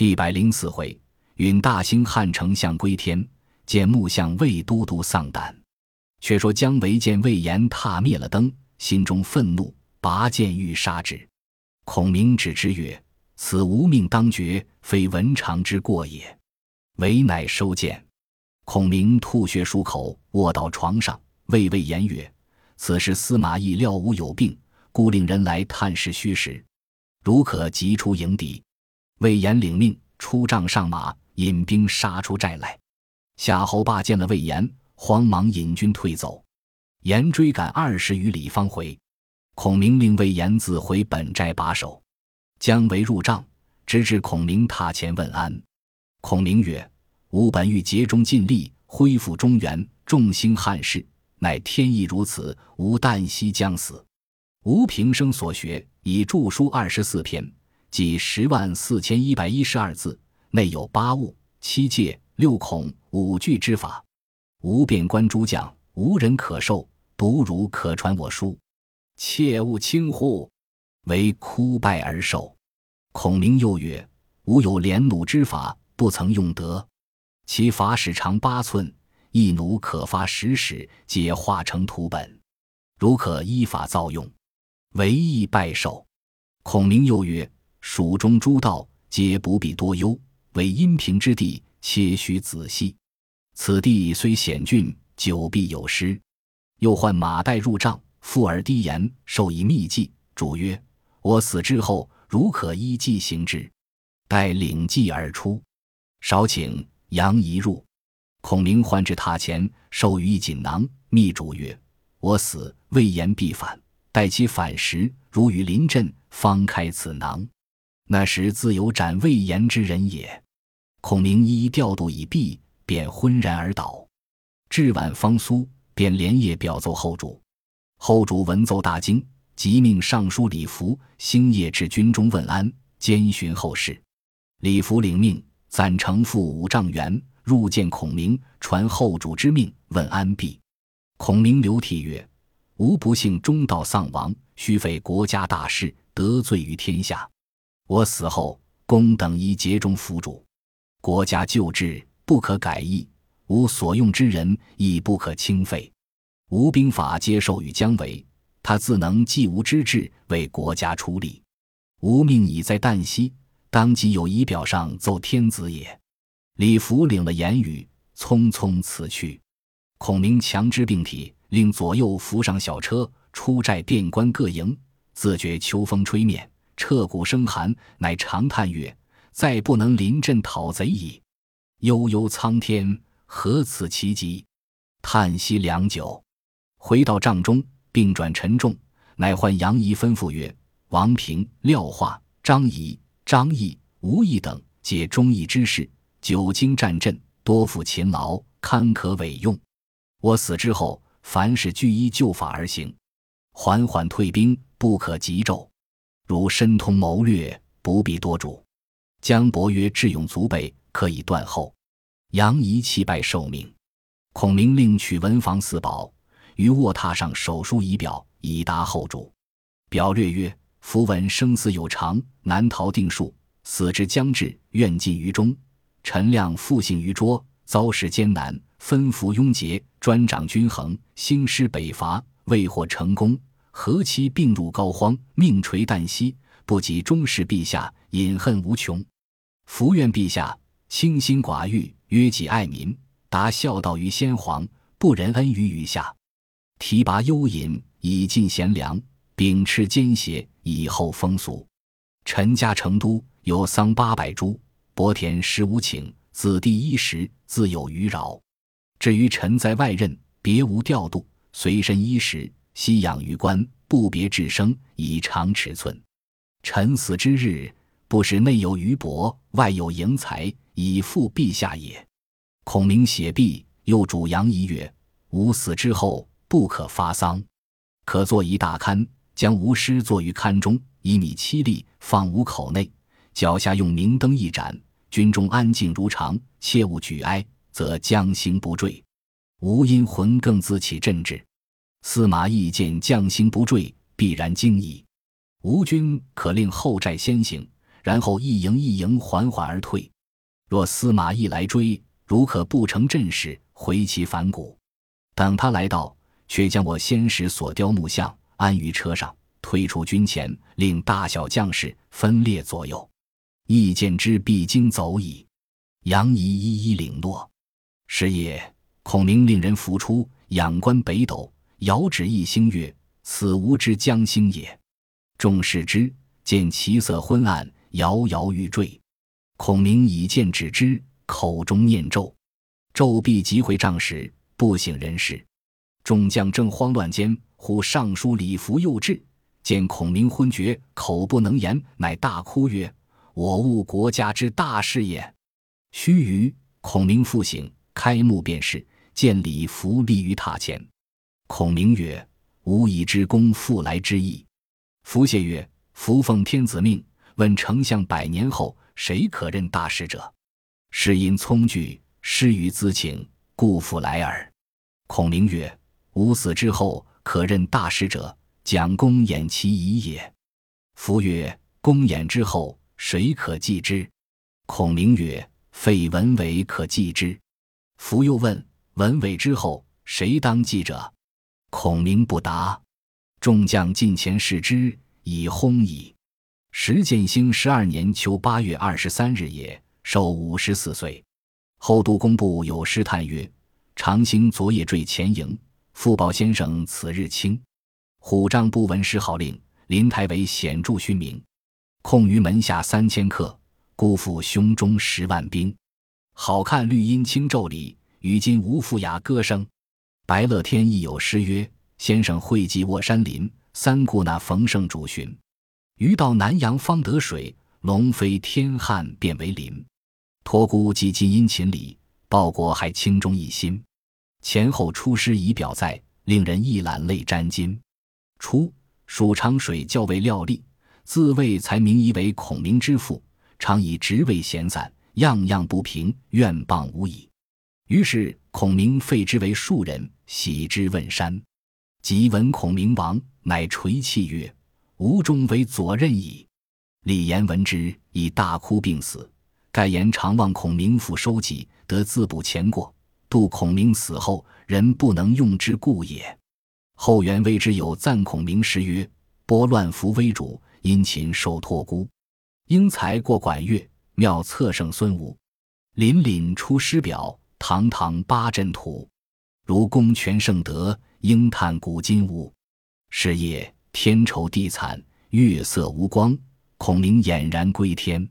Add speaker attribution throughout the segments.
Speaker 1: 第百零四回，允大兴汉丞相归天，见木相魏都督丧胆。却说姜维见魏延踏灭了灯，心中愤怒，拔剑欲杀之。孔明止之曰：“此无命当绝，非文常之过也。”韦乃收剑。孔明吐血漱口，卧到床上，谓魏延曰：“此时司马懿料吾有病，故令人来探视虚实。如可急出迎敌。”魏延领命，出帐上马，引兵杀出寨来。夏侯霸见了魏延。慌忙引军退走，延追赶二十余里方回。孔明令魏延自回本寨把守。姜维入帐，直至孔明榻前问安。孔明曰：“吾本欲竭忠尽力，恢复中原，众兴汉室，乃天意如此，吾旦夕将死。吾平生所学，已著书二十四篇，即十万四千一百一十二字，内有八物、七戒、六孔、五句之法。”吾变观诸将，无人可授，独汝可传我书，切勿轻忽，唯枯拜而受。孔明又曰：“吾有连弩之法，不曾用得。其法使长八寸，一弩可发十矢，皆化成图本。如可依法造用，唯意拜受。”孔明又曰：“蜀中诸道，皆不必多忧，为阴平之地，切须仔细。”此地虽险峻，久必有失。又唤马岱入帐，附耳低言，授以秘计。主曰：“我死之后，如可依计行之。”待领计而出，少请杨仪入。孔明唤至榻前，授予一锦囊，密主曰：“我死，魏延必反。待其反时，如与临阵，方开此囊。那时自有斩魏延之人也。”孔明一一调度已毕。便昏然而倒，至晚方苏，便连夜表奏后主。后主闻奏大惊，即命尚书李福星夜至军中问安，兼寻后事。李福领命，暂乘赴五丈原，入见孔明，传后主之命，问安毕。孔明流涕曰：“吾不幸中道丧亡，须废国家大事，得罪于天下。我死后，公等宜竭忠辅主，国家旧制。”不可改易，吾所用之人亦不可轻废。吴兵法接受与姜维，他自能继吴之志，为国家出力。吾命已在旦夕，当即有仪表上奏天子也。李福领了言语，匆匆辞去。孔明强之病体，令左右扶上小车，出寨遍观各营，自觉秋风吹面，彻骨生寒，乃长叹曰：“再不能临阵讨贼矣。”悠悠苍天，何此其极！叹息良久，回到帐中，病转沉重，乃唤杨仪吩咐曰：“王平、廖化、张仪、张毅、吴懿等，皆忠义之士，久经战阵，多负勤劳，堪可委用。我死之后，凡事俱依旧法而行，缓缓退兵，不可急骤。如深通谋略，不必多嘱。”姜伯曰智勇足备。可以断后。杨仪弃拜受命。孔明令取文房四宝，于卧榻上手书仪表，以答后主。表略曰：“符文生死有常，难逃定数。死之将至，愿尽于中。陈亮复幸于拙，遭事艰难，分服拥结，专掌均衡，兴师北伐，未获成功。何期病入膏肓，命垂旦夕，不及终视陛下，隐恨无穷。伏愿陛下。”清心寡欲，约己爱民，达孝道于先皇，不仁恩于余下。提拔幽隐，以尽贤良；秉持奸邪，以厚风俗。陈家成都，有桑八百株，薄田十五顷，子弟衣食自有余饶。至于臣在外任，别无调度，随身衣食，悉养于官，不别治生，以长尺寸。臣死之日，不使内有余帛，外有盈财。以复陛下也。孔明写毕，又主杨仪曰：“吾死之后，不可发丧，可作一大龛，将吾尸坐于龛中，以米七粒，放吾口内，脚下用明灯一盏，军中安静如常，切勿举哀，则将兴不坠。吾因魂更自起振志。司马懿见将星不坠，必然惊疑。吴军可令后寨先行，然后一营一营缓缓而退。若司马懿来追，如可不成阵势，回其反骨。等他来到，却将我先时所雕木像安于车上，推出军前，令大小将士分列左右。意见之必经走矣。杨仪一一领诺。是夜，孔明令人扶出，仰观北斗，遥指一星曰：“此吾之将星也。”众视之，见其色昏暗，摇摇欲坠。孔明以剑指之，口中念咒，咒毕即回帐时，不省人事。众将正慌乱间，忽尚书李福又至，见孔明昏厥，口不能言，乃大哭曰：“我误国家之大事也。”须臾，孔明复醒，开目便是，见李福立于榻前。孔明曰：“吾以知公复来之意。”福谢曰：“福奉天子命，问丞相百年后，谁可任大使者？是因聪惧，失于资请，故复来耳。”孔明曰：“吾死之后，可任大使者，蒋公演其遗也。”福曰：“公演之后，谁可继之？”孔明曰：“废文伟可继之。”福又问：“文伟之后，谁当继者？”孔明不答。众将近前视之，已轰矣。石建兴十二年秋八月二十三日也，寿五十四岁。后都公布有诗叹曰：“长兴昨夜坠前营，复报先生此日清。虎杖不闻诗号令，临台为显著勋名。控于门下三千客，辜负胸中十万兵。好看绿荫青骤里，与今无复雅歌声。”白乐天亦有诗曰。先生会稽卧山林，三顾那逢胜主巡。余到南阳方得水，龙飞天汉变为林。托孤及今殷勤礼，报国还轻中一心。前后出师以表在，令人一览泪沾襟。初，蜀长水校尉廖立，自谓才名疑为孔明之父，常以职位闲散，样样不平，怨谤无已。于是孔明废之为庶人，喜之问山。即闻孔明亡，乃垂泣曰：“吾终为左任矣。”李严闻之，以大哭病死。盖言常望孔明复收己，得自补前过，度孔明死后，人不能用之故也。后元为之有赞孔明诗曰：“拨乱扶危主，殷勤受托孤。英才过管乐，妙策胜孙吴。凛凛出师表，堂堂八阵图。如公权盛德。”应叹古今无，是夜天愁地惨，月色无光。孔明俨然归天。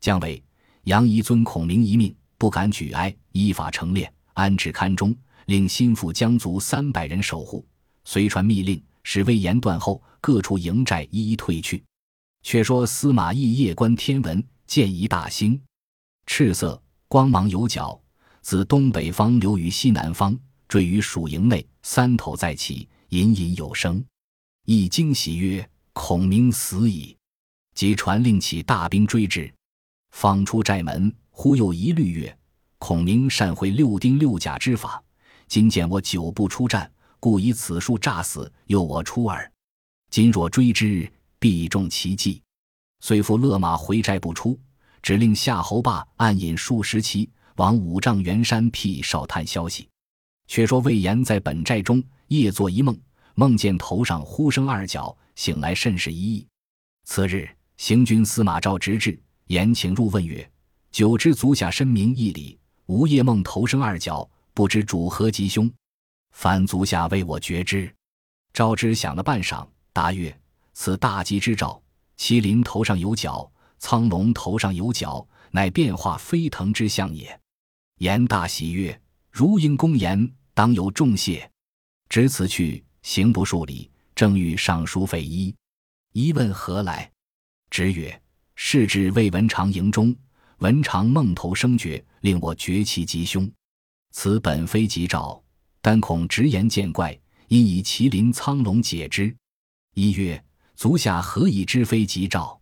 Speaker 1: 姜维、杨仪尊孔明一命，不敢举哀，依法成殓，安置龛中，令心腹将卒三百人守护。随传密令，使魏延断后，各处营寨一一退去。却说司马懿夜观天文，见一大星，赤色，光芒有角，自东北方流于西南方。坠于蜀营内，三头在起，隐隐有声。一惊喜曰：“孔明死矣！”即传令起大兵追之。方出寨门，忽又疑虑曰：“孔明善会六丁六甲之法，今见我久不出战，故以此术诈死，诱我出耳。今若追之，必中其计。”遂复勒马回寨不出，只令夏侯霸暗引数十骑往五丈原山僻哨探消息。却说魏延在本寨中夜做一梦，梦见头上呼声二角，醒来甚是一异。次日，行军司马昭直至，言请入问曰：“久知足下深明义理，吾夜梦头生二角，不知主何吉凶？凡足下为我决之。”昭之想了半晌，答曰：“此大吉之兆。麒麟头上有角，苍龙头上有角，乃变化飞腾之象也。”言大喜曰。如应公言，当有重谢。执此去，行不数里，正遇尚书费祎，一问何来？直曰：“是至魏文长营中，文长梦头生觉，令我绝其吉凶。此本非吉兆，但恐直言见怪，因以麒麟苍龙解之。”一曰：“足下何以知非吉兆？”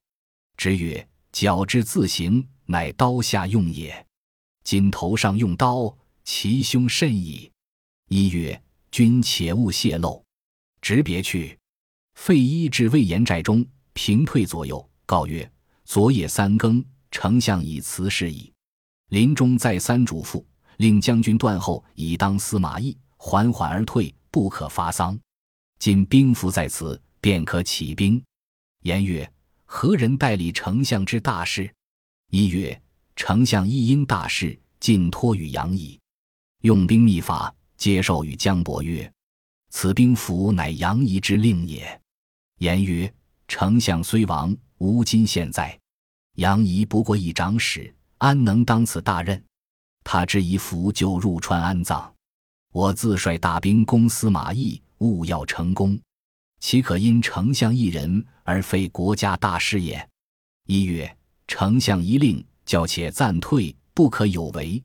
Speaker 1: 直曰：“角之自行，乃刀下用也。今头上用刀。”其凶甚矣。一曰：“君且勿泄露。”直别去。费祎至魏延寨中，平退左右，告曰：“昨夜三更，丞相已辞事矣。临终再三嘱咐，令将军断后，以当司马懿，缓缓而退，不可发丧。今兵符在此，便可起兵。言曰：“何人代理丞相之大事？”一曰：“丞相亦因大事，尽托与杨仪。用兵秘法，接受与姜伯曰：‘此兵符乃杨仪之令也。’言曰：‘丞相虽亡，吾今现在。杨仪不过一长史，安能当此大任？他之一符就入川安葬。我自率大兵攻司马懿，务要成功。’”岂可因丞相一人而废国家大事也？一曰：丞相一令，叫且暂退，不可有违。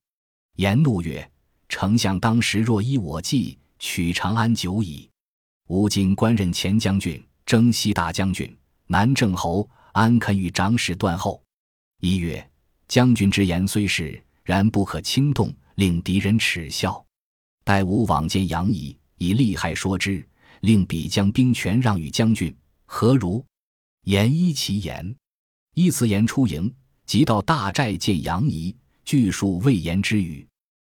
Speaker 1: 言怒曰：丞相当时若依我计，取长安久矣。吾今官任前将军、征西大将军、南郑侯，安肯与长史断后？一曰：将军之言虽是，然不可轻动，令敌人耻笑。待吾往见杨仪，以利害说之。令彼将兵权让与将军，何如？言依其言。依辞言出营，即到大寨见杨仪，据述魏延之语。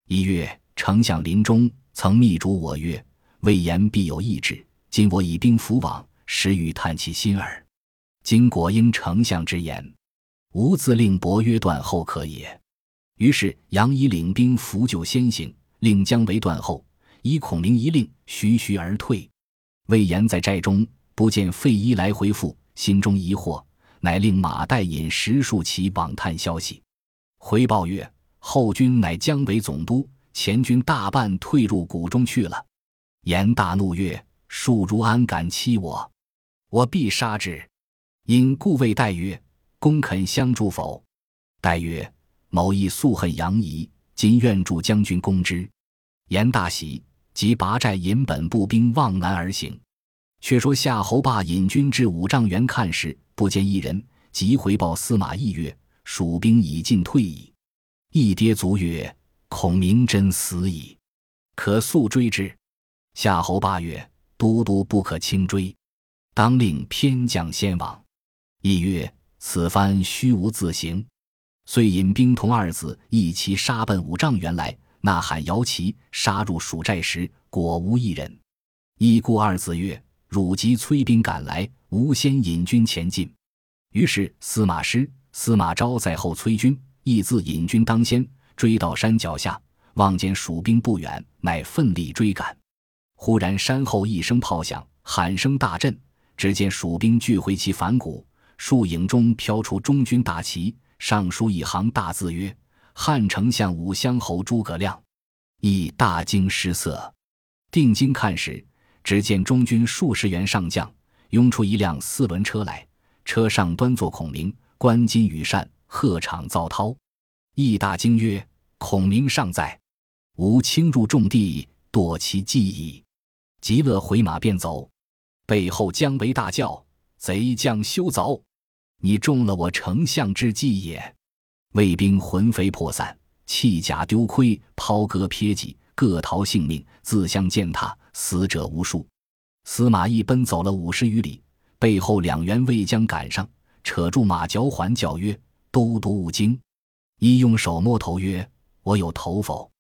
Speaker 1: 一月，丞相临终曾密嘱我曰：“魏延必有异志。今我以兵伏往，实欲探其心耳。今果应丞相之言，吾自令伯约断后可也。”于是杨仪领兵扶救先行，令姜维断后，以孔明一令，徐徐而退。魏延在寨中不见费祎来回复，心中疑惑，乃令马岱引十数骑往探消息。回报曰：“后军乃姜维总督，前军大半退入谷中去了。”严大怒曰：“恕如安敢欺我？我必杀之！”因故谓岱曰：“公肯相助否？”岱曰：“某亦素恨杨仪，今愿助将军攻之。”严大喜。即拔寨引本部兵望南而行。却说夏侯霸引军至五丈原看时，不见一人，即回报司马懿曰：“蜀兵已尽退矣。”懿跌足曰：“孔明真死矣，可速追之。”夏侯霸曰：“都督不可轻追，当令偏将先往。”懿曰：“此番虚无自行。”遂引兵同二子一齐杀奔五丈原来。呐喊摇旗，杀入蜀寨时，果无一人。义故二子曰：“汝即催兵赶来，吾先引军前进。”于是司马师、司马昭在后催军，亦自引军当先，追到山脚下，望见蜀兵不远，乃奋力追赶。忽然山后一声炮响，喊声大震，只见蜀兵聚回其反谷，树影中飘出中军大旗，上书一行大字曰。汉丞相武乡侯诸葛亮，亦大惊失色。定睛看时，只见中军数十员上将拥出一辆四轮车来，车上端坐孔明、关金、羽扇、鹤场、赵涛。义大惊曰：“孔明尚在！”吾轻入重地，夺其计矣。极乐回马便走。背后姜维大叫：“贼将休走！你中了我丞相之计也！”卫兵魂飞魄散，弃甲丢盔，抛戈撇戟，各逃性命，自相践踏，死者无数。司马懿奔走了五十余里，背后两员卫将赶上，扯住马脚环，叫曰：“都督勿惊！”一用手摸头曰：“我有头否？”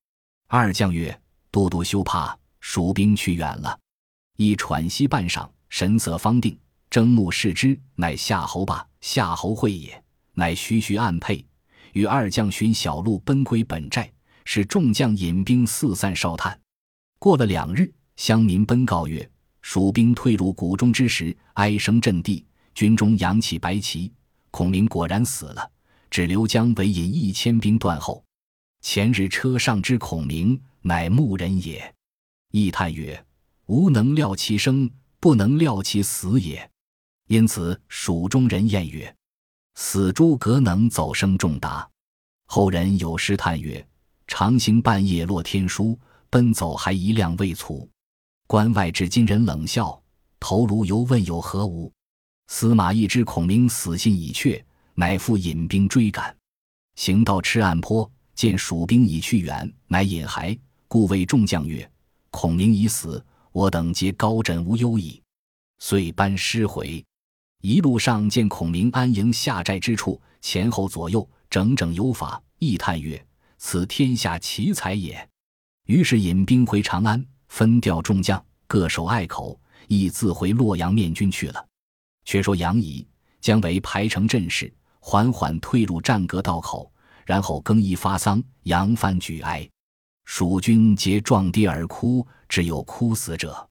Speaker 1: 二将曰：“都督休怕，蜀兵去远了。”一喘息半晌，神色方定，睁目视之，乃夏侯霸、夏侯会也。乃徐徐暗配。与二将寻小路奔归本寨，使众将引兵四散哨探。过了两日，乡民奔告曰：蜀兵退入谷中之时，哀声震地，军中扬起白旗。孔明果然死了，只留姜维引一千兵断后。前日车上之孔明，乃牧人也。义叹曰：吾能料其生，不能料其死也。因此蜀中人谚曰。死诸葛能走生重达，后人有诗叹曰：“长行半夜落天书，奔走还一辆未卒。关外至今人冷笑，头颅犹问有何物。”司马懿知孔明死信已确，乃复引兵追赶。行到赤岸坡，见蜀兵已去远，乃引还，故谓众将曰：“孔明已死，我等皆高枕无忧矣。”遂班师回。一路上见孔明安营下寨之处，前后左右整整有法，亦叹曰：“此天下奇才也。”于是引兵回长安，分调众将，各守隘口，亦自回洛阳面军去了。却说杨仪、姜维排成阵势，缓缓退入战阁道口，然后更衣发丧，扬帆举哀。蜀军皆撞地而哭，只有哭死者。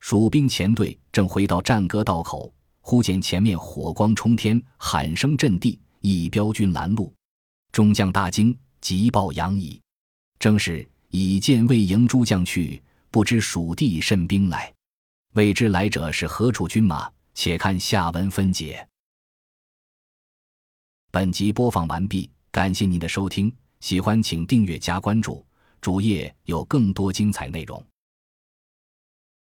Speaker 1: 蜀兵前队正回到战歌道口，忽见前面火光冲天，喊声震地，一彪军拦路。众将大惊，急报杨仪。正是已见魏营诸将去，不知蜀地甚兵来。未知来者是何处军马？且看下文分解。本集播放完毕，感谢您的收听，喜欢请订阅加关注，主页有更多精彩内容。